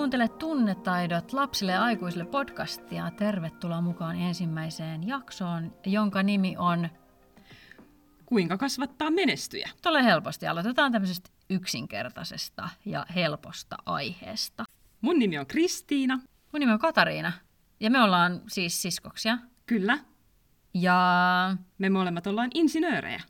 kuuntelet Tunnetaidot lapsille ja aikuisille podcastia. Tervetuloa mukaan ensimmäiseen jaksoon, jonka nimi on Kuinka kasvattaa menestyjä? Tule helposti. Aloitetaan tämmöisestä yksinkertaisesta ja helposta aiheesta. Mun nimi on Kristiina. Mun nimi on Katariina ja me ollaan siis siskoksia. Kyllä. Ja Me molemmat ollaan insinöörejä.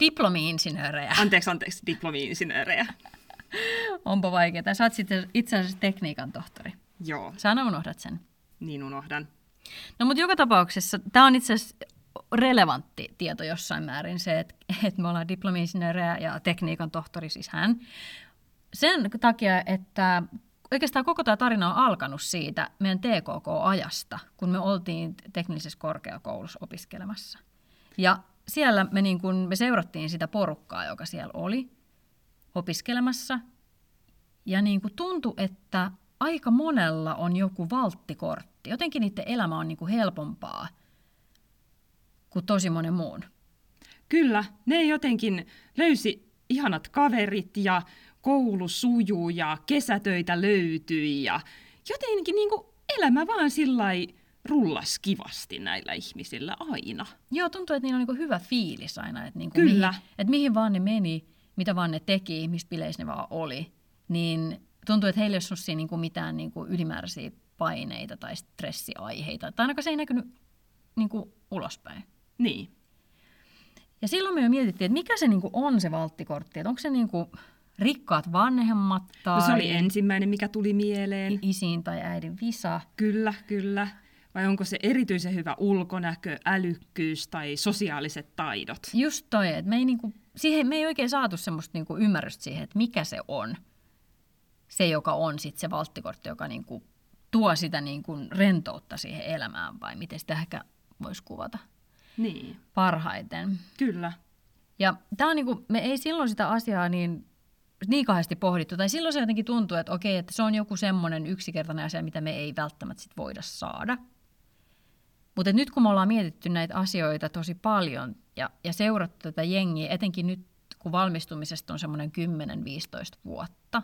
diplomi-insinöörejä. Anteeksi, anteeksi, diplomi-insinöörejä. Onpa vaikeaa. Sä oot sitten itse asiassa tekniikan tohtori. Joo, Sä aina unohdat sen. niin unohdan. No mutta joka tapauksessa tämä on itse asiassa relevantti tieto jossain määrin se, että, että me ollaan diplomi-insinöörejä ja tekniikan tohtori siis hän. Sen takia, että oikeastaan koko tämä tarina on alkanut siitä meidän TKK-ajasta, kun me oltiin teknisessä korkeakoulussa opiskelemassa. Ja siellä me, niin kun, me seurattiin sitä porukkaa, joka siellä oli opiskelemassa. Ja niin kuin tuntui, että aika monella on joku valttikortti. Jotenkin niiden elämä on niin kuin helpompaa kuin tosi monen muun. Kyllä, ne jotenkin löysi ihanat kaverit ja koulu sujuu ja kesätöitä löytyi ja jotenkin niin kuin elämä vaan sillä rullas kivasti näillä ihmisillä aina. Joo, tuntuu, että niillä on niin hyvä fiilis aina, että, niin kuin Kyllä. Mihin, että mihin vaan ne meni, mitä vaan ne teki, mistä bileissä ne vaan oli, niin tuntuu, että heillä ei ole siinä niin kuin mitään niin kuin ylimääräisiä paineita tai stressiaiheita. Tai ainakaan se ei näkynyt niin kuin ulospäin. Niin. Ja silloin me jo mietittiin, että mikä se niinku on se valttikortti. Että onko se niinku rikkaat vanhemmat tai No se oli ensimmäinen, mikä tuli mieleen. isiin tai äidin visa. Kyllä, kyllä. Vai onko se erityisen hyvä ulkonäkö, älykkyys tai sosiaaliset taidot? Just toi, että me ei, niinku, siihen, me ei oikein saatu semmoista niinku ymmärrystä siihen, että mikä se on. Se, joka on sit se valttikortti, joka niinku tuo sitä niinku rentoutta siihen elämään, vai miten sitä ehkä voisi kuvata Niin, parhaiten. kyllä. Ja tämä on niinku, me ei silloin sitä asiaa niin, niin kauheasti pohdittu, tai silloin se jotenkin tuntuu, että okei, että se on joku semmoinen yksinkertainen asia, mitä me ei välttämättä sit voida saada. Mutta nyt kun me ollaan mietitty näitä asioita tosi paljon ja, ja seurattu tätä jengiä, etenkin nyt kun valmistumisesta on semmoinen 10-15 vuotta,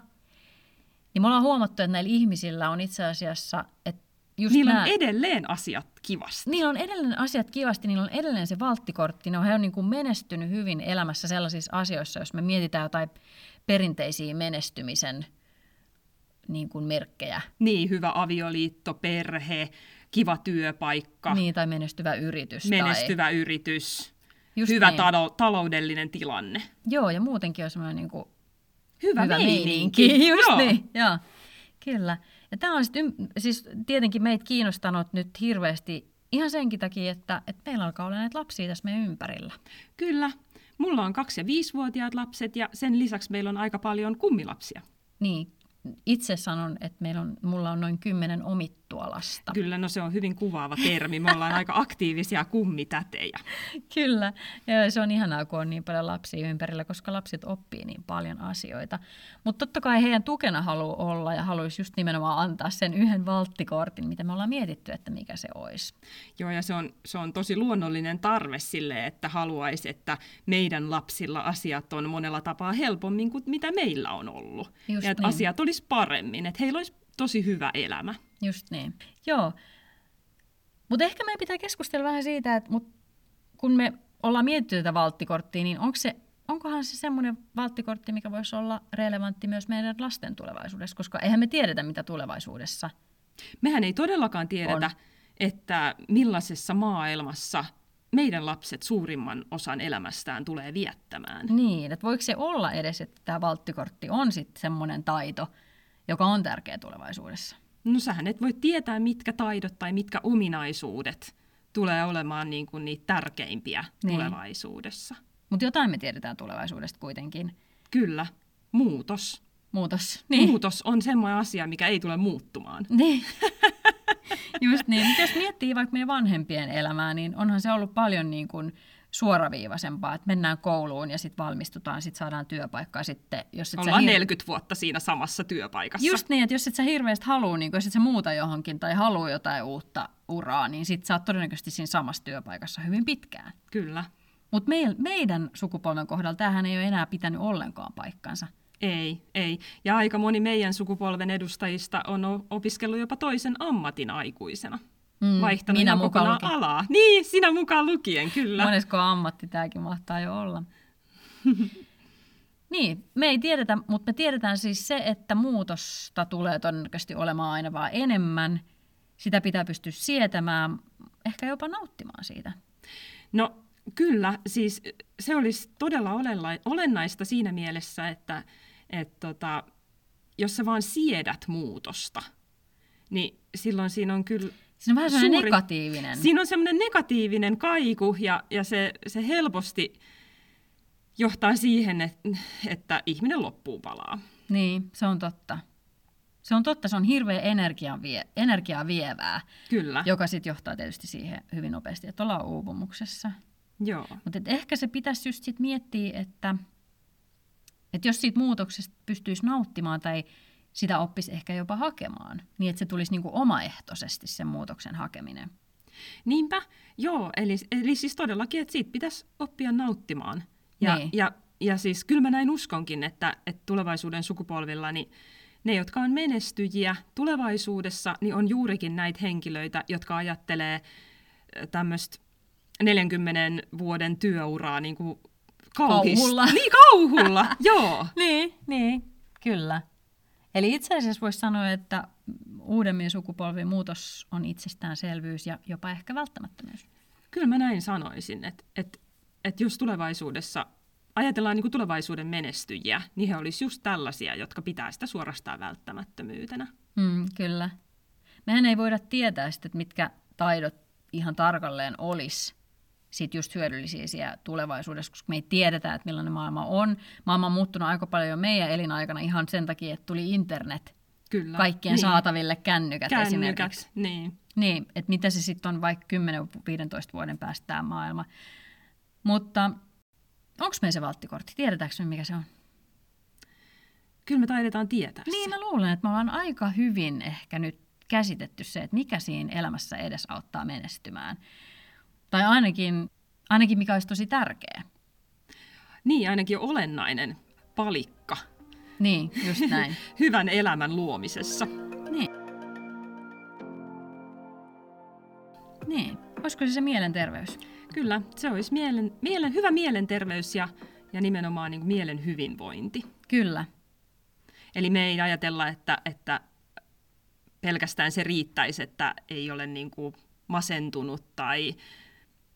niin me ollaan huomattu, että näillä ihmisillä on itse asiassa, että just Niillä nää, on edelleen asiat kivasti. Niillä on edelleen asiat kivasti, niillä on edelleen se valttikortti, ne on, he on niin kuin menestynyt hyvin elämässä sellaisissa asioissa, jos me mietitään jotain perinteisiä menestymisen niin kuin merkkejä. Niin, hyvä avioliitto, perhe, kiva työpaikka, Niin, tai menestyvä yritys. menestyvä yritys, Tai, just hyvä niin. talo- taloudellinen tilanne. Joo, ja muutenkin on semmoinen niin kuin Hyvä, hyvä meininki. meininki. Just Joo. niin, joo. Kyllä. Ja tämä on sit ym- siis tietenkin meitä kiinnostanut nyt hirveästi ihan senkin takia, että, että meillä alkaa olla näitä lapsia tässä meidän ympärillä. Kyllä. Mulla on kaksi- ja viisivuotiaat lapset ja sen lisäksi meillä on aika paljon kummilapsia. Niin, itse sanon, että meillä on, mulla on noin kymmenen omittua lasta. Kyllä, no se on hyvin kuvaava termi. Me ollaan aika aktiivisia kummitätejä. Kyllä, ja se on ihanaa, kun on niin paljon lapsia ympärillä, koska lapset oppii niin paljon asioita. Mutta totta kai heidän tukena haluaa olla ja haluaisi just nimenomaan antaa sen yhden valttikortin, mitä me ollaan mietitty, että mikä se olisi. Joo, ja se on, se on tosi luonnollinen tarve sille, että haluaisi, että meidän lapsilla asiat on monella tapaa helpommin kuin mitä meillä on ollut. Just ja että niin. asiat olisi paremmin, että heillä olisi tosi hyvä elämä. Just niin. Joo. Mutta ehkä meidän pitää keskustella vähän siitä, että mut kun me ollaan mietitty tätä valttikorttia, niin onko se, onkohan se semmoinen valttikortti, mikä voisi olla relevantti myös meidän lasten tulevaisuudessa, koska eihän me tiedetä, mitä tulevaisuudessa Mehän ei todellakaan tiedetä, On. että millaisessa maailmassa meidän lapset suurimman osan elämästään tulee viettämään. Niin, että voiko se olla edes, että tämä valttikortti on sitten semmoinen taito, joka on tärkeä tulevaisuudessa? No sähän et voi tietää, mitkä taidot tai mitkä ominaisuudet tulee olemaan niin kuin niitä tärkeimpiä Niin. tulevaisuudessa. Mutta jotain me tiedetään tulevaisuudesta kuitenkin. Kyllä, muutos. Muutos. Niin. Muutos on semmoinen asia, mikä ei tule muuttumaan. Niin. Just niin. Mutta jos miettii vaikka meidän vanhempien elämää, niin onhan se ollut paljon niin kuin suoraviivaisempaa, että mennään kouluun ja sitten valmistutaan, sitten saadaan työpaikkaa sitten, jos et Ollaan hir- 40 vuotta siinä samassa työpaikassa. Just niin, että jos et sä hirveästi halua, niin jos et sä muuta johonkin tai halua jotain uutta uraa, niin sit sä oot todennäköisesti siinä samassa työpaikassa hyvin pitkään. Kyllä. Mutta meil, meidän sukupolven kohdalla tämähän ei ole enää pitänyt ollenkaan paikkansa. Ei, ei. Ja aika moni meidän sukupolven edustajista on opiskellut jopa toisen ammatin aikuisena. Mm, Vaihtanut minä mukaan lukien. alaa. Niin, sinä mukaan lukien, kyllä. Monesko ammatti tämäkin mahtaa jo olla. niin, me ei tiedetä, mutta me tiedetään siis se, että muutosta tulee todennäköisesti olemaan aina vaan enemmän. Sitä pitää pystyä sietämään, ehkä jopa nauttimaan siitä. No kyllä, siis se olisi todella olennaista siinä mielessä, että et tota, jos sä vaan siedät muutosta, niin silloin siinä on kyllä Siinä on vähän Suuri- negatiivinen. Siinä on semmoinen negatiivinen kaiku ja, ja se, se helposti johtaa siihen, että, että ihminen loppuun palaa. Niin, se on totta. Se on totta, se on hirveän energiaa, vie, energiaa vievää, Kyllä, joka sitten johtaa tietysti siihen hyvin nopeasti, että ollaan uupumuksessa. joo. Mutta ehkä se pitäisi just sit miettiä, että, että jos siitä muutoksesta pystyisi nauttimaan tai sitä oppisi ehkä jopa hakemaan, niin että se tulisi niinku omaehtoisesti sen muutoksen hakeminen. Niinpä, joo. Eli, eli siis todellakin, että siitä pitäisi oppia nauttimaan. Ja, Niin. ja, ja siis kyllä mä näin uskonkin, että, että tulevaisuuden sukupolvilla, niin ne, jotka on menestyjiä tulevaisuudessa, niin on juurikin näitä henkilöitä, jotka ajattelee tämmöistä 40 vuoden työuraa niin kuin Kauhulla. Niin, kauhulla, joo. Niin, niin, kyllä. Eli itse asiassa voisi sanoa, että uudemmin sukupolvien muutos on itsestäänselvyys ja jopa ehkä välttämättömyys. Kyllä mä näin sanoisin, että, että, että jos tulevaisuudessa ajatellaan niin kuin tulevaisuuden menestyjiä, niin he olisivat just tällaisia, jotka pitää sitä suorastaan välttämättömyytenä. Mm, kyllä. Mehän ei voida tietää sitten, että mitkä taidot ihan tarkalleen olisi sit just hyödyllisiä siellä tulevaisuudessa, koska me ei tiedetä, että millainen maailma on. Maailma on muuttunut aika paljon jo meidän elinaikana ihan sen takia, että tuli internet Kyllä. kaikkien niin. saataville kännykät, esimerkiksi. Kännykät, niin. Niin, että mitä se sitten on vaikka 10-15 vuoden päästä tämä maailma. Mutta onko meillä se valttikortti? Tiedetäänkö me, mikä se on? Kyllä me taidetaan tietää Niin, se. mä luulen, että me ollaan aika hyvin ehkä nyt käsitetty se, että mikä siinä elämässä edes auttaa menestymään. Tai ainakin, ainakin mikä olisi tosi tärkeä. Niin, ainakin olennainen palikka Niin, just näin. hyvän elämän luomisessa. niin. Niin, olisiko se se mielenterveys? Kyllä, se olisi mielen, mielen, hyvä mielenterveys ja, ja nimenomaan niin mielen hyvinvointi. Kyllä. Eli me ei ajatella, että, että pelkästään se riittäisi, että ei ole niin kuin masentunut tai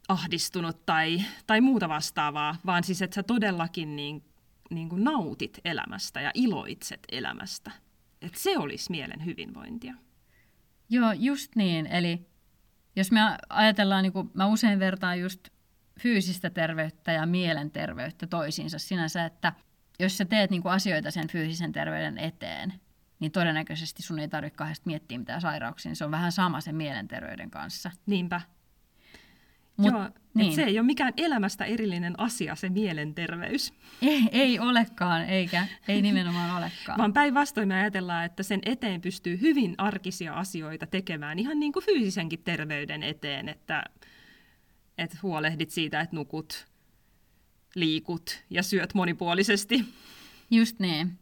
ahdistunut tai, tai muuta vastaavaa, vaan siis, että sä todellakin niin, niin kuin nautit elämästä ja iloitset elämästä. Että se olisi mielen hyvinvointia. Joo, just niin. Eli jos me ajatellaan, niin kuin mä usein vertaan just fyysistä terveyttä ja mielenterveyttä toisiinsa sinänsä, että jos sä teet niin kuin asioita sen fyysisen terveyden eteen, niin todennäköisesti sun ei tarvitse kahdesta miettiä mitään sairauksia. niin Se on vähän sama sen mielenterveyden kanssa. Niinpä. Mut, Joo, niin. se ei ole mikään elämästä erillinen asia, se mielenterveys. Ei, ei olekaan, eikä, ei nimenomaan olekaan. Vaan päinvastoin me ajatellaan, että sen eteen pystyy hyvin arkisia asioita tekemään, ihan niin kuin fyysisenkin terveyden eteen, että, että huolehdit siitä, että nukut, liikut ja syöt monipuolisesti. Just niin.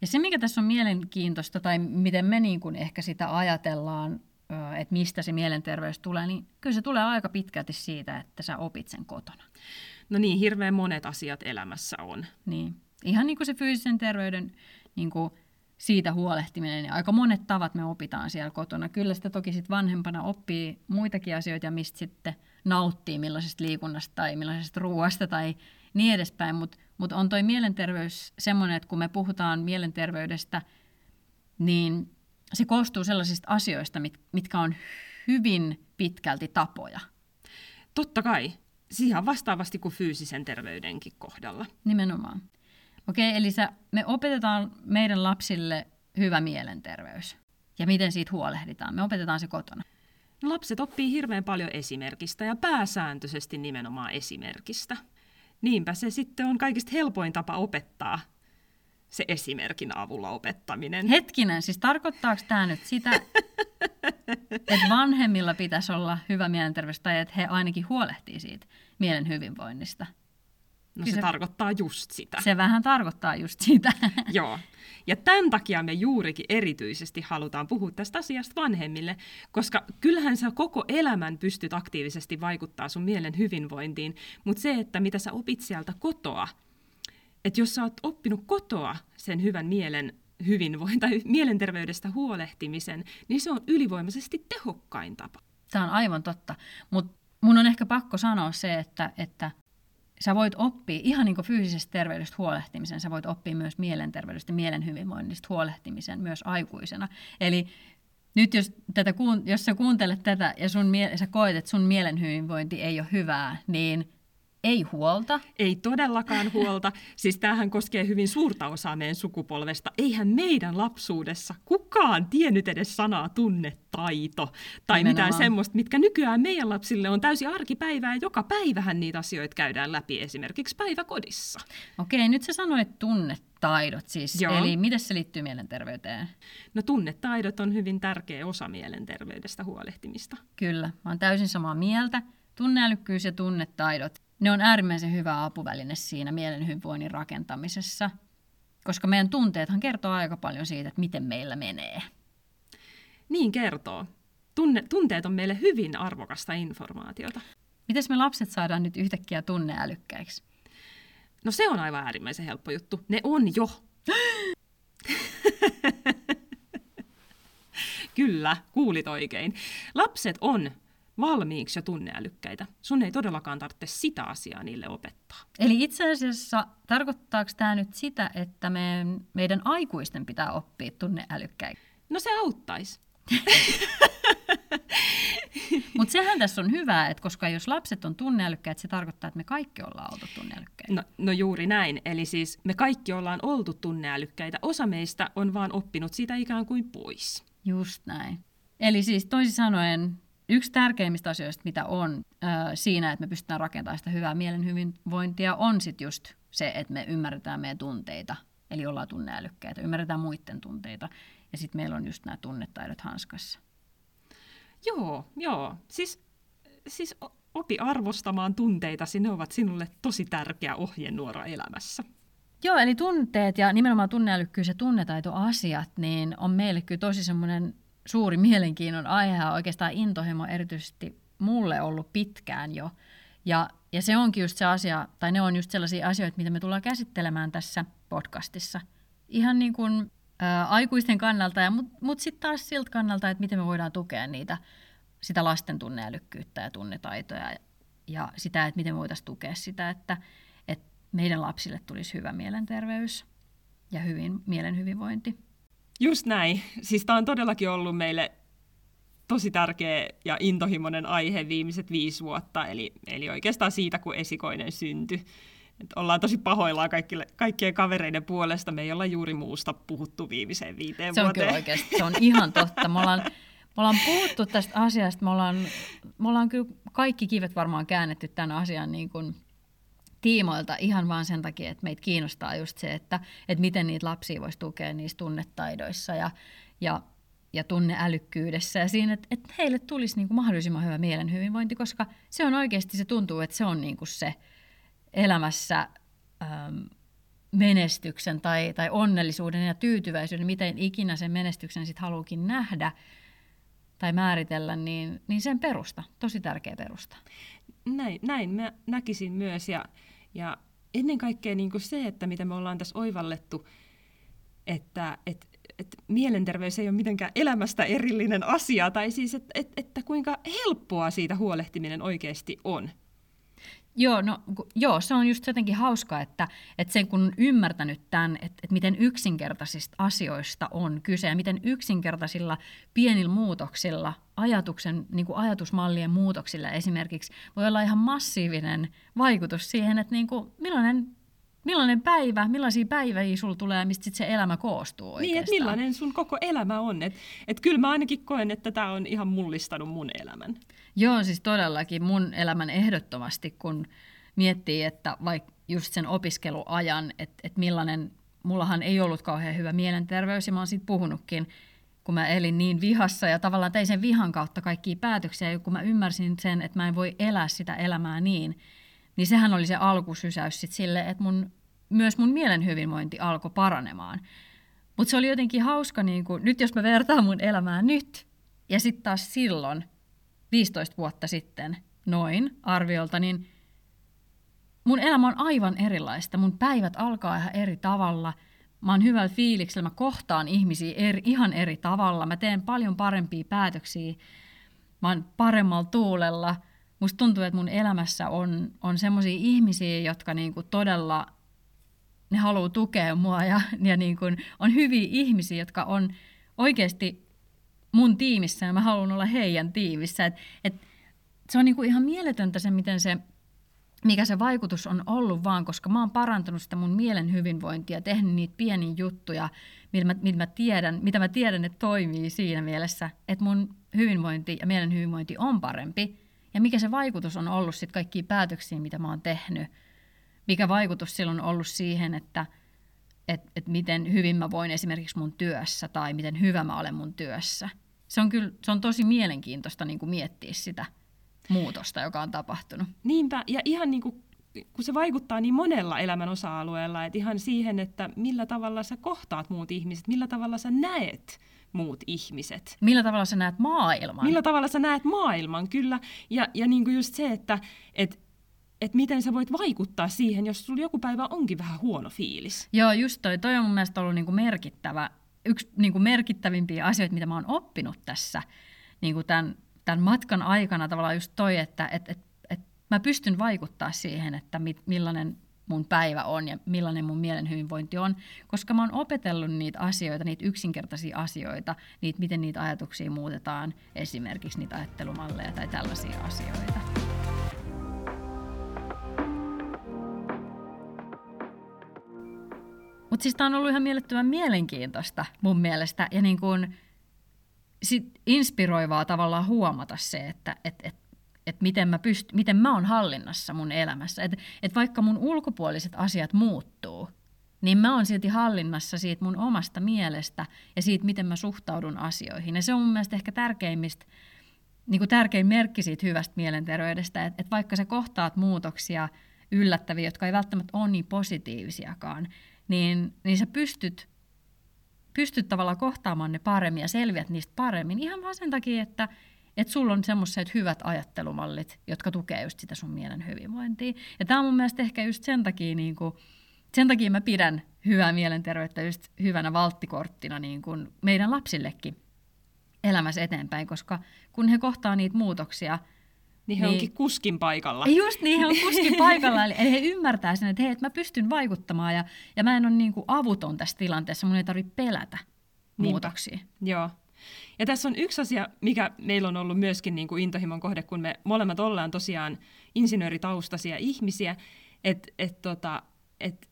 Ja se, mikä tässä on mielenkiintoista, tai miten me niin kuin ehkä sitä ajatellaan, että mistä se mielenterveys tulee, niin kyllä se tulee aika pitkälti siitä, että sä opit sen kotona. No niin, hirveän monet asiat elämässä on. Niin. Ihan niin kuin se fyysisen terveyden niin kuin siitä huolehtiminen, niin aika monet tavat me opitaan siellä kotona. Kyllä sitä toki sit vanhempana oppii muitakin asioita, mistä sitten nauttii, millaisesta liikunnasta tai millaisesta ruoasta tai niin edespäin, mutta mut on toi mielenterveys semmoinen, että kun me puhutaan mielenterveydestä, niin se koostuu sellaisista asioista, mit, mitkä on hyvin pitkälti tapoja. Totta kai, ihan vastaavasti kuin fyysisen terveydenkin kohdalla. Nimenomaan. Okei, eli sä, me opetetaan meidän lapsille hyvä mielenterveys. Ja miten siitä huolehditaan. Me opetetaan se kotona. Lapset oppii hirveän paljon esimerkistä ja pääsääntöisesti nimenomaan esimerkistä. Niinpä se sitten on kaikista helpoin tapa opettaa, se esimerkin avulla opettaminen. Hetkinen, siis tarkoittaako tämä nyt sitä, että vanhemmilla pitäisi olla hyvä mielenterveys tai että he ainakin huolehtii siitä mielen hyvinvoinnista? No se se- tarkoittaa just sitä. Se vähän tarkoittaa just sitä. Joo. Ja tämän takia me juurikin erityisesti halutaan puhua tästä asiasta vanhemmille, koska kyllähän sä koko elämän pystyt aktiivisesti vaikuttaa sun mielen hyvinvointiin, mutta se, että mitä sä opit sieltä kotoa, että jos sä oot oppinut kotoa sen hyvän mielen hyvinvoinnin tai mielenterveydestä huolehtimisen, niin se on ylivoimaisesti tehokkain tapa. Tämä on aivan totta. Mutta mun on ehkä pakko sanoa se, että, että sä voit oppia ihan niin kuin fyysisestä terveydestä huolehtimisen, sä voit oppia myös mielenterveydestä ja mielen hyvinvoinnista huolehtimisen myös aikuisena. Eli nyt jos, tätä, jos sä kuuntelet tätä ja sun sä koet, että sun mielen hyvinvointi ei ole hyvää, niin ei huolta. Ei todellakaan huolta. Siis tämähän koskee hyvin suurta osaa meidän sukupolvesta. Eihän meidän lapsuudessa kukaan tiennyt edes sanaa tunnetaito tai Nimenomaan. mitään semmoista, mitkä nykyään meidän lapsille on täysin arkipäivää. ja Joka päivähän niitä asioita käydään läpi esimerkiksi päiväkodissa. Okei, nyt sä sanoit tunnetaidot siis. Joo. Eli miten se liittyy mielenterveyteen? No tunnetaidot on hyvin tärkeä osa mielenterveydestä huolehtimista. Kyllä, mä oon täysin samaa mieltä. Tunneälykkyys ja tunnetaidot, ne on äärimmäisen hyvä apuväline siinä mielen hyvinvoinnin rakentamisessa, koska meidän tunteethan kertoo aika paljon siitä, että miten meillä menee. Niin kertoo. Tunne, tunteet on meille hyvin arvokasta informaatiota. Miten me lapset saadaan nyt yhtäkkiä tunneälykkäiksi? No se on aivan äärimmäisen helppo juttu. Ne on jo. Kyllä, kuulit oikein. Lapset on valmiiksi jo tunneälykkäitä. Sun ei todellakaan tarvitse sitä asiaa niille opettaa. Eli itse asiassa tarkoittaako tämä nyt sitä, että me, meidän aikuisten pitää oppia tunneälykkäiksi? No se auttaisi. Mutta sehän tässä on hyvä, että koska jos lapset on tunneälykkäitä, se tarkoittaa, että me kaikki ollaan oltu tunneälykkäitä. No, no juuri näin. Eli siis me kaikki ollaan oltu tunneälykkäitä. Osa meistä on vaan oppinut siitä ikään kuin pois. Just näin. Eli siis toisin sanoen yksi tärkeimmistä asioista, mitä on äh, siinä, että me pystytään rakentamaan sitä hyvää mielen hyvinvointia, on sitten just se, että me ymmärretään meidän tunteita, eli ollaan tunneälykkäitä, ymmärretään muiden tunteita, ja sitten meillä on just nämä tunnetaidot hanskassa. Joo, joo. Siis, siis opi arvostamaan tunteitasi. Ne ovat sinulle tosi tärkeä ohjenuora elämässä. Joo, eli tunteet ja nimenomaan tunneälykkyys ja tunnetaitoasiat, niin on meille kyllä tosi semmoinen suuri mielenkiinnon aihe ja oikeastaan intohimo erityisesti mulle ollut pitkään jo. Ja, ja se onkin just se asia, tai ne on just sellaisia asioita, mitä me tullaan käsittelemään tässä podcastissa. Ihan niin kuin ä, aikuisten kannalta, mutta mut sitten taas siltä kannalta, että miten me voidaan tukea niitä, sitä lasten tunneälykkyyttä ja tunnetaitoja ja, ja sitä, että miten me voitaisiin tukea sitä, että, että meidän lapsille tulisi hyvä mielenterveys ja hyvin, mielen hyvinvointi. Just näin. Siis tämä on todellakin ollut meille tosi tärkeä ja intohimoinen aihe viimeiset viisi vuotta, eli, eli oikeastaan siitä, kun esikoinen syntyi. Et ollaan tosi pahoillaan kaikille, kaikkien kavereiden puolesta. Me ei olla juuri muusta puhuttu viimeiseen viiteen Se on vuoteen. kyllä oikeasti, se on ihan totta. Me ollaan, me ollaan puhuttu tästä asiasta, me ollaan, me ollaan kyllä kaikki kivet varmaan käännetty tämän asian niin kuin tiimoilta ihan vaan sen takia, että meitä kiinnostaa just se, että, että miten niitä lapsia voisi tukea niissä tunnetaidoissa ja, ja, ja tunneälykkyydessä ja siinä, että, että heille tulisi niin kuin mahdollisimman hyvä mielen hyvinvointi, koska se on oikeasti, se tuntuu, että se on niin kuin se elämässä ähm, menestyksen tai, tai onnellisuuden ja tyytyväisyyden, miten ikinä sen menestyksen sitten haluukin nähdä tai määritellä, niin, niin sen perusta, tosi tärkeä perusta. Näin, näin mä näkisin myös. Ja, ja ennen kaikkea niin kuin se, että mitä me ollaan tässä oivallettu, että et, et mielenterveys ei ole mitenkään elämästä erillinen asia, tai siis, että et, että kuinka helppoa siitä huolehtiminen oikeasti on. Joo, no, joo, se on just jotenkin hauska, että, että sen kun on ymmärtänyt tämän, että, että miten yksinkertaisista asioista on kyse ja miten yksinkertaisilla pienillä muutoksilla, ajatuksen, niin kuin ajatusmallien muutoksilla esimerkiksi, voi olla ihan massiivinen vaikutus siihen, että niin kuin, millainen, millainen päivä, millaisia päiviä sulla tulee, mistä sit se elämä koostuu oikeastaan. Niin, että millainen sun koko elämä on. Että et kyllä mä ainakin koen, että tämä on ihan mullistanut mun elämän. Joo, siis todellakin mun elämän ehdottomasti, kun miettii, että vaikka just sen opiskeluajan, että, että millainen, mullahan ei ollut kauhean hyvä mielenterveys ja mä oon siitä puhunutkin, kun mä elin niin vihassa ja tavallaan tein sen vihan kautta kaikkia päätöksiä, ja kun mä ymmärsin sen, että mä en voi elää sitä elämää niin, niin sehän oli se alkusysäys sit sille, että mun, myös mun mielen hyvinvointi alkoi paranemaan. Mutta se oli jotenkin hauska, niin kun, nyt jos mä vertaan mun elämää nyt, ja sitten taas silloin, 15 vuotta sitten, noin arviolta, niin mun elämä on aivan erilaista. Mun päivät alkaa ihan eri tavalla. Mä oon hyvällä fiiliksellä, mä kohtaan ihmisiä eri, ihan eri tavalla. Mä teen paljon parempia päätöksiä. Mä oon paremmalla tuulella. Musta tuntuu, että mun elämässä on, on semmoisia ihmisiä, jotka niinku todella ne haluaa tukea mua ja, ja niinku on hyviä ihmisiä, jotka on oikeasti mun tiimissä ja mä haluan olla heidän tiimissä. Et, et se on niinku ihan mieletöntä se, miten se mikä se vaikutus on ollut vaan, koska mä oon parantanut sitä mun mielen hyvinvointia, tehnyt niitä pieniä juttuja, mitä mä, mitä mä tiedän, mitä mä tiedän, että toimii siinä mielessä, että mun hyvinvointi ja mielen hyvinvointi on parempi. Ja mikä se vaikutus on ollut sitten kaikkiin päätöksiin, mitä mä oon tehnyt. Mikä vaikutus silloin on ollut siihen, että että et miten hyvin mä voin esimerkiksi mun työssä tai miten hyvä mä olen mun työssä. Se on kyllä se on tosi mielenkiintoista niin kuin miettiä sitä muutosta, joka on tapahtunut. Niinpä, ja ihan niin kuin kun se vaikuttaa niin monella elämän osa-alueella, että ihan siihen, että millä tavalla sä kohtaat muut ihmiset, millä tavalla sä näet muut ihmiset. Millä tavalla sä näet maailman. Millä tavalla sä näet maailman, kyllä. Ja, ja niin kuin just se, että et, et miten sä voit vaikuttaa siihen, jos sulla joku päivä onkin vähän huono fiilis. Joo, just toi. Toi on mun mielestä ollut niin kuin merkittävä, yksi niin kuin merkittävimpiä asioita, mitä mä oon oppinut tässä niin kuin tämän tämän matkan aikana tavallaan just toi, että et, et, et mä pystyn vaikuttaa siihen, että mit, millainen mun päivä on ja millainen mun mielen hyvinvointi on, koska mä oon opetellut niitä asioita, niitä yksinkertaisia asioita, niitä, miten niitä ajatuksia muutetaan, esimerkiksi niitä ajattelumalleja tai tällaisia asioita. Mutta siis tämä on ollut ihan mielettömän mielenkiintoista mun mielestä ja niin kuin, sit inspiroivaa tavallaan huomata se, että et, et, et miten, mä pyst- miten mä oon hallinnassa mun elämässä. Että et vaikka mun ulkopuoliset asiat muuttuu, niin mä oon silti hallinnassa siitä mun omasta mielestä ja siitä, miten mä suhtaudun asioihin. Ja se on mun mielestä ehkä tärkeimmistä, niin kuin tärkein merkki siitä hyvästä mielenterveydestä, että, että vaikka sä kohtaat muutoksia yllättäviä, jotka ei välttämättä ole niin positiivisiakaan, niin, niin sä pystyt pystyt tavallaan kohtaamaan ne paremmin ja selviät niistä paremmin ihan vaan sen takia, että että sulla on semmoiset hyvät ajattelumallit, jotka tukee just sitä sun mielen hyvinvointia. Ja tämä on mun mielestä ehkä just sen takia, niin kuin, sen takia mä pidän hyvää mielenterveyttä just hyvänä valttikorttina niin kuin meidän lapsillekin elämässä eteenpäin, koska kun he kohtaa niitä muutoksia – niin he niin, onkin kuskin paikalla. Just niin, he on kuskin paikalla. Eli he ymmärtää sen, että hei, että mä pystyn vaikuttamaan ja, ja mä en ole niin kuin avuton tässä tilanteessa. Mun ei tarvitse pelätä Niinpä. muutoksia. Joo. Ja tässä on yksi asia, mikä meillä on ollut myöskin niin kuin intohimon kohde, kun me molemmat ollaan tosiaan insinööritaustaisia ihmisiä, että et tota, et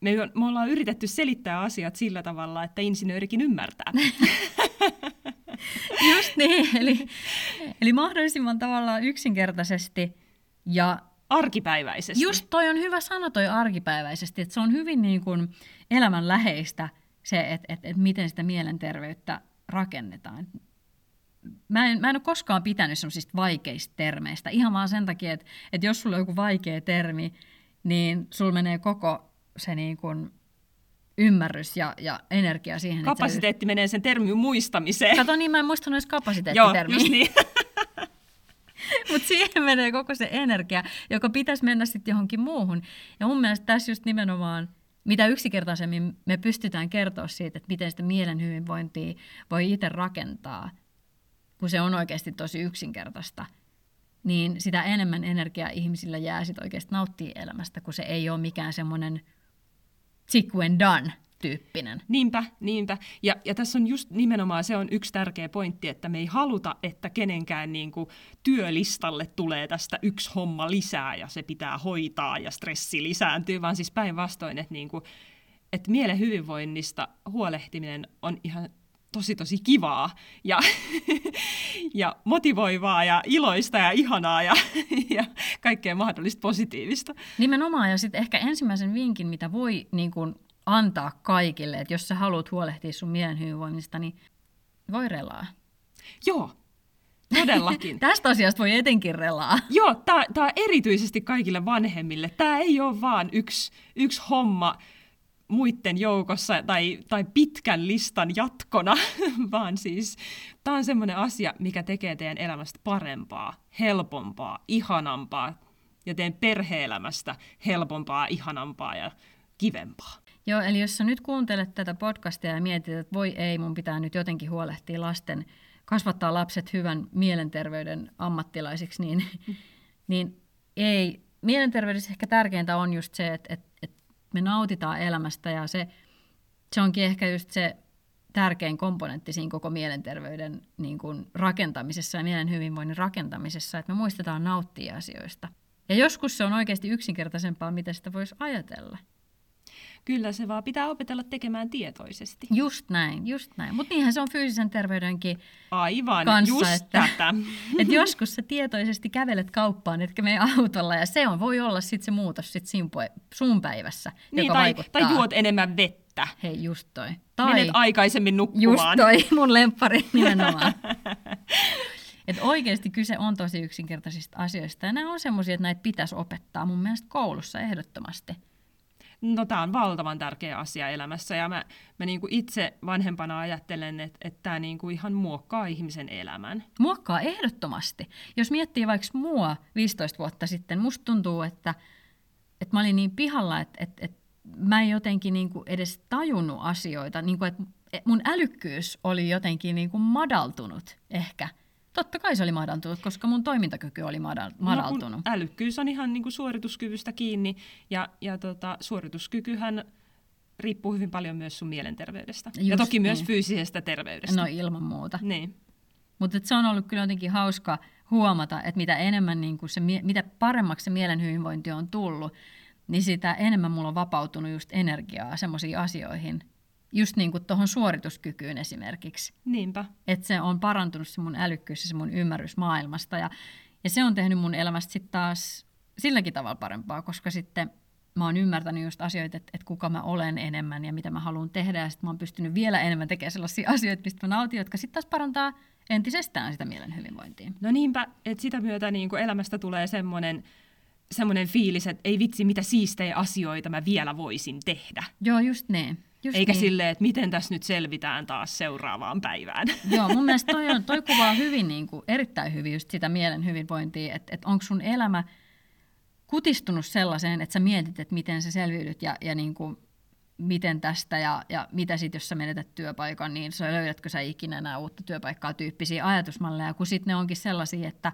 me, me ollaan yritetty selittää asiat sillä tavalla, että insinöörikin ymmärtää. Just niin, eli, eli mahdollisimman tavallaan yksinkertaisesti ja arkipäiväisesti. Just toi on hyvä sana toi arkipäiväisesti, että se on hyvin niin kuin elämänläheistä se, että, että, että miten sitä mielenterveyttä rakennetaan. Mä en, mä en ole koskaan pitänyt semmoisista vaikeista termeistä, ihan vaan sen takia, että, että jos sulla on joku vaikea termi, niin sulla menee koko se niin kuin ymmärrys ja, ja energia siihen. Kapasiteetti menee sen termin muistamiseen. Kato niin, mä en muistanut edes kapasiteettitermiä. Joo, just niin. Mutta siihen menee koko se energia, joka pitäisi mennä sitten johonkin muuhun. Ja mun mielestä tässä just nimenomaan, mitä yksinkertaisemmin me pystytään kertoa siitä, että miten sitä mielen hyvinvointia voi itse rakentaa, kun se on oikeasti tosi yksinkertaista, niin sitä enemmän energiaa ihmisillä jää sitten oikeasti nauttia elämästä, kun se ei ole mikään semmoinen – tick when done tyyppinen. Niinpä, niinpä. Ja, ja tässä on just nimenomaan se on yksi tärkeä pointti, että me ei haluta, että kenenkään niin kuin, työlistalle tulee tästä yksi homma lisää ja se pitää hoitaa ja stressi lisääntyy, vaan siis päinvastoin, että, niin kuin, että mielen hyvinvoinnista huolehtiminen on ihan tosi tosi kivaa ja, ja motivoivaa ja iloista ja ihanaa ja, ja kaikkea mahdollista positiivista. Nimenomaan ja sitten ehkä ensimmäisen vinkin, mitä voi niin kun, antaa kaikille, että jos sä haluat huolehtia sun mielen hyvinvoinnista, niin voi relaa. Joo, Todellakin. Tästä asiasta voi etenkin relaa. Joo, tämä on erityisesti kaikille vanhemmille. Tämä ei ole vaan yksi, yksi homma muiden joukossa tai, tai pitkän listan jatkona, vaan siis tämä on semmoinen asia, mikä tekee teidän elämästä parempaa, helpompaa, ihanampaa ja teidän perheelämästä helpompaa, ihanampaa ja kivempaa. Joo, eli jos sä nyt kuuntelet tätä podcastia ja mietit, että voi ei, mun pitää nyt jotenkin huolehtia lasten, kasvattaa lapset hyvän mielenterveyden ammattilaisiksi, niin, niin ei. Mielenterveydessä ehkä tärkeintä on just se, että, että, että me nautitaan elämästä ja se, se onkin ehkä just se tärkein komponentti siinä koko mielenterveyden niin kuin rakentamisessa ja mielen hyvinvoinnin rakentamisessa, että me muistetaan nauttia asioista. Ja joskus se on oikeasti yksinkertaisempaa, mitä sitä voisi ajatella. Kyllä se vaan pitää opetella tekemään tietoisesti. Just näin, just näin. Mutta niinhän se on fyysisen terveydenkin Aivan, kanssa, just että, tätä. että joskus sä tietoisesti kävelet kauppaan, etkä mene autolla, ja se on, voi olla sitten se muutos sit sun päivässä, niin, joka tai, vaikuttaa. tai juot enemmän vettä. Hei, just toi. Tai Menet aikaisemmin nukkumaan. Just toi, mun lemppari nimenomaan. Et oikeasti kyse on tosi yksinkertaisista asioista, ja nämä on semmoisia, että näitä pitäisi opettaa mun mielestä koulussa ehdottomasti. No tämä on valtavan tärkeä asia elämässä ja mä, mä niinku itse vanhempana ajattelen, että et tämä niinku ihan muokkaa ihmisen elämän. Muokkaa ehdottomasti. Jos miettii vaikka mua 15 vuotta sitten, musta tuntuu, että, että mä olin niin pihalla, että, että, että mä en jotenkin niinku edes tajunnut asioita, niinku, että mun älykkyys oli jotenkin niinku madaltunut ehkä – Totta kai se oli madaltunut, koska mun toimintakyky oli madal- madaltunut. No, älykkyys on ihan niin kuin suorituskyvystä kiinni, ja, ja tota, suorituskykyhän riippuu hyvin paljon myös sun mielenterveydestä. Just ja toki niin. myös fyysisestä terveydestä. No ilman muuta. Niin. Mutta se on ollut kyllä jotenkin hauska huomata, että mitä enemmän niin kuin se, mitä paremmaksi se mielen hyvinvointi on tullut, niin sitä enemmän mulla on vapautunut just energiaa semmoisiin asioihin, just niin kuin tuohon suorituskykyyn esimerkiksi. Niinpä. Että se on parantunut se mun älykkyys ja se mun ymmärrys maailmasta. Ja, ja se on tehnyt mun elämästä sitten taas silläkin tavalla parempaa, koska sitten mä oon ymmärtänyt just asioita, että, että kuka mä olen enemmän ja mitä mä haluan tehdä. Ja sitten mä oon pystynyt vielä enemmän tekemään sellaisia asioita, mistä mä nautin, jotka sitten taas parantaa entisestään sitä mielen hyvinvointia. No niinpä, että sitä myötä niin kuin elämästä tulee semmoinen semmoinen fiilis, että ei vitsi, mitä siistejä asioita mä vielä voisin tehdä. Joo, just niin. Just Eikä niin. silleen, että miten tässä nyt selvitään taas seuraavaan päivään. Joo, mun mielestä toi, on, toi kuvaa hyvin, niin kuin, erittäin hyvin just sitä mielen hyvinvointia, että, että onko sun elämä kutistunut sellaiseen, että sä mietit, että miten sä selviydyt ja, ja niin kuin, miten tästä ja, ja mitä sitten, jos sä menetät työpaikan, niin sä löydätkö sä ikinä enää uutta työpaikkaa tyyppisiä ajatusmalleja, kun sitten ne onkin sellaisia, että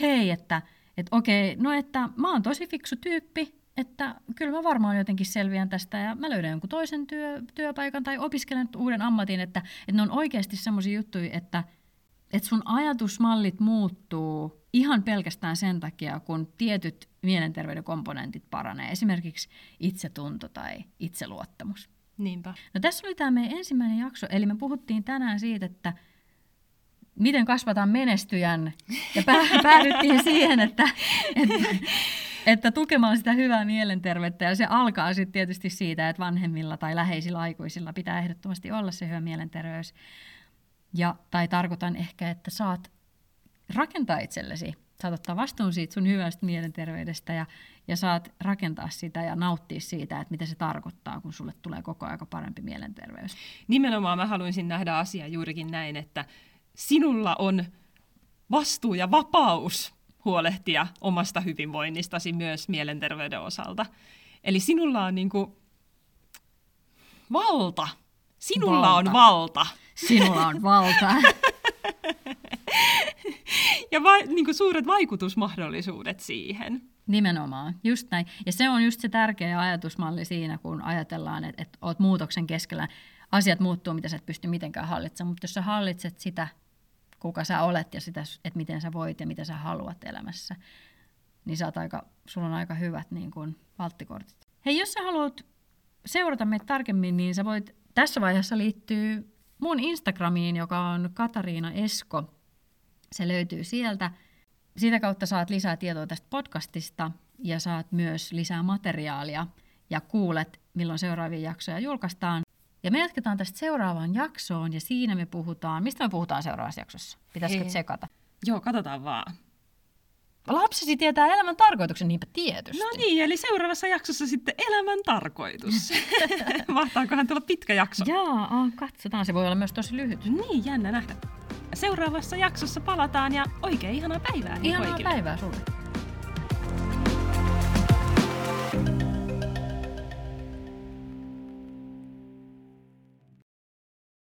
hei, että et okei, no että mä oon tosi fiksu tyyppi, että kyllä mä varmaan jotenkin selviän tästä ja mä löydän jonkun toisen työ, työpaikan tai opiskelen uuden ammatin, että, että ne on oikeasti semmoisia juttuja, että, että sun ajatusmallit muuttuu ihan pelkästään sen takia, kun tietyt mielenterveyden komponentit paranee, esimerkiksi itsetunto tai itseluottamus. Niinpä. No tässä oli tämä meidän ensimmäinen jakso, eli me puhuttiin tänään siitä, että miten kasvataan menestyjän, ja päädyttiin siihen, että, että että tukemaan sitä hyvää mielenterveyttä ja se alkaa sitten tietysti siitä, että vanhemmilla tai läheisillä aikuisilla pitää ehdottomasti olla se hyvä mielenterveys. Ja, tai tarkoitan ehkä, että saat rakentaa itsellesi, saat ottaa vastuun siitä sun hyvästä mielenterveydestä ja, ja saat rakentaa sitä ja nauttia siitä, että mitä se tarkoittaa, kun sulle tulee koko ajan parempi mielenterveys. Nimenomaan mä haluaisin nähdä asiaa juurikin näin, että sinulla on vastuu ja vapaus huolehtia omasta hyvinvoinnistasi myös mielenterveyden osalta. Eli sinulla on niinku valta. Sinulla valta. on valta. Sinulla on valta. ja va- niinku suuret vaikutusmahdollisuudet siihen. Nimenomaan, just näin. Ja se on just se tärkeä ajatusmalli siinä, kun ajatellaan, että, että olet muutoksen keskellä. Asiat muuttuu, mitä sä et pysty mitenkään hallitsemaan, mutta jos sä hallitset sitä kuka sä olet ja sitä, että miten sä voit ja mitä sä haluat elämässä, niin sä aika, sulla on aika hyvät niin kuin, valttikortit. Hei, jos sä haluat seurata meitä tarkemmin, niin sä voit tässä vaiheessa liittyä mun Instagramiin, joka on Katariina Esko. Se löytyy sieltä. Sitä kautta saat lisää tietoa tästä podcastista ja saat myös lisää materiaalia ja kuulet, milloin seuraavia jaksoja julkaistaan. Ja me jatketaan tästä seuraavaan jaksoon ja siinä me puhutaan, mistä me puhutaan seuraavassa jaksossa? Pitäisikö tsekata? Joo, katsotaan vaan. Lapsesi tietää elämän tarkoituksen, niinpä tietysti. No niin, eli seuraavassa jaksossa sitten elämän tarkoitus. Mahtaakohan tulla pitkä jakso? Jaa, katsotaan. Se voi olla myös tosi lyhyt. Niin, jännä nähdä. Seuraavassa jaksossa palataan ja oikein ihanaa päivää. Ihanaa päivää sulle.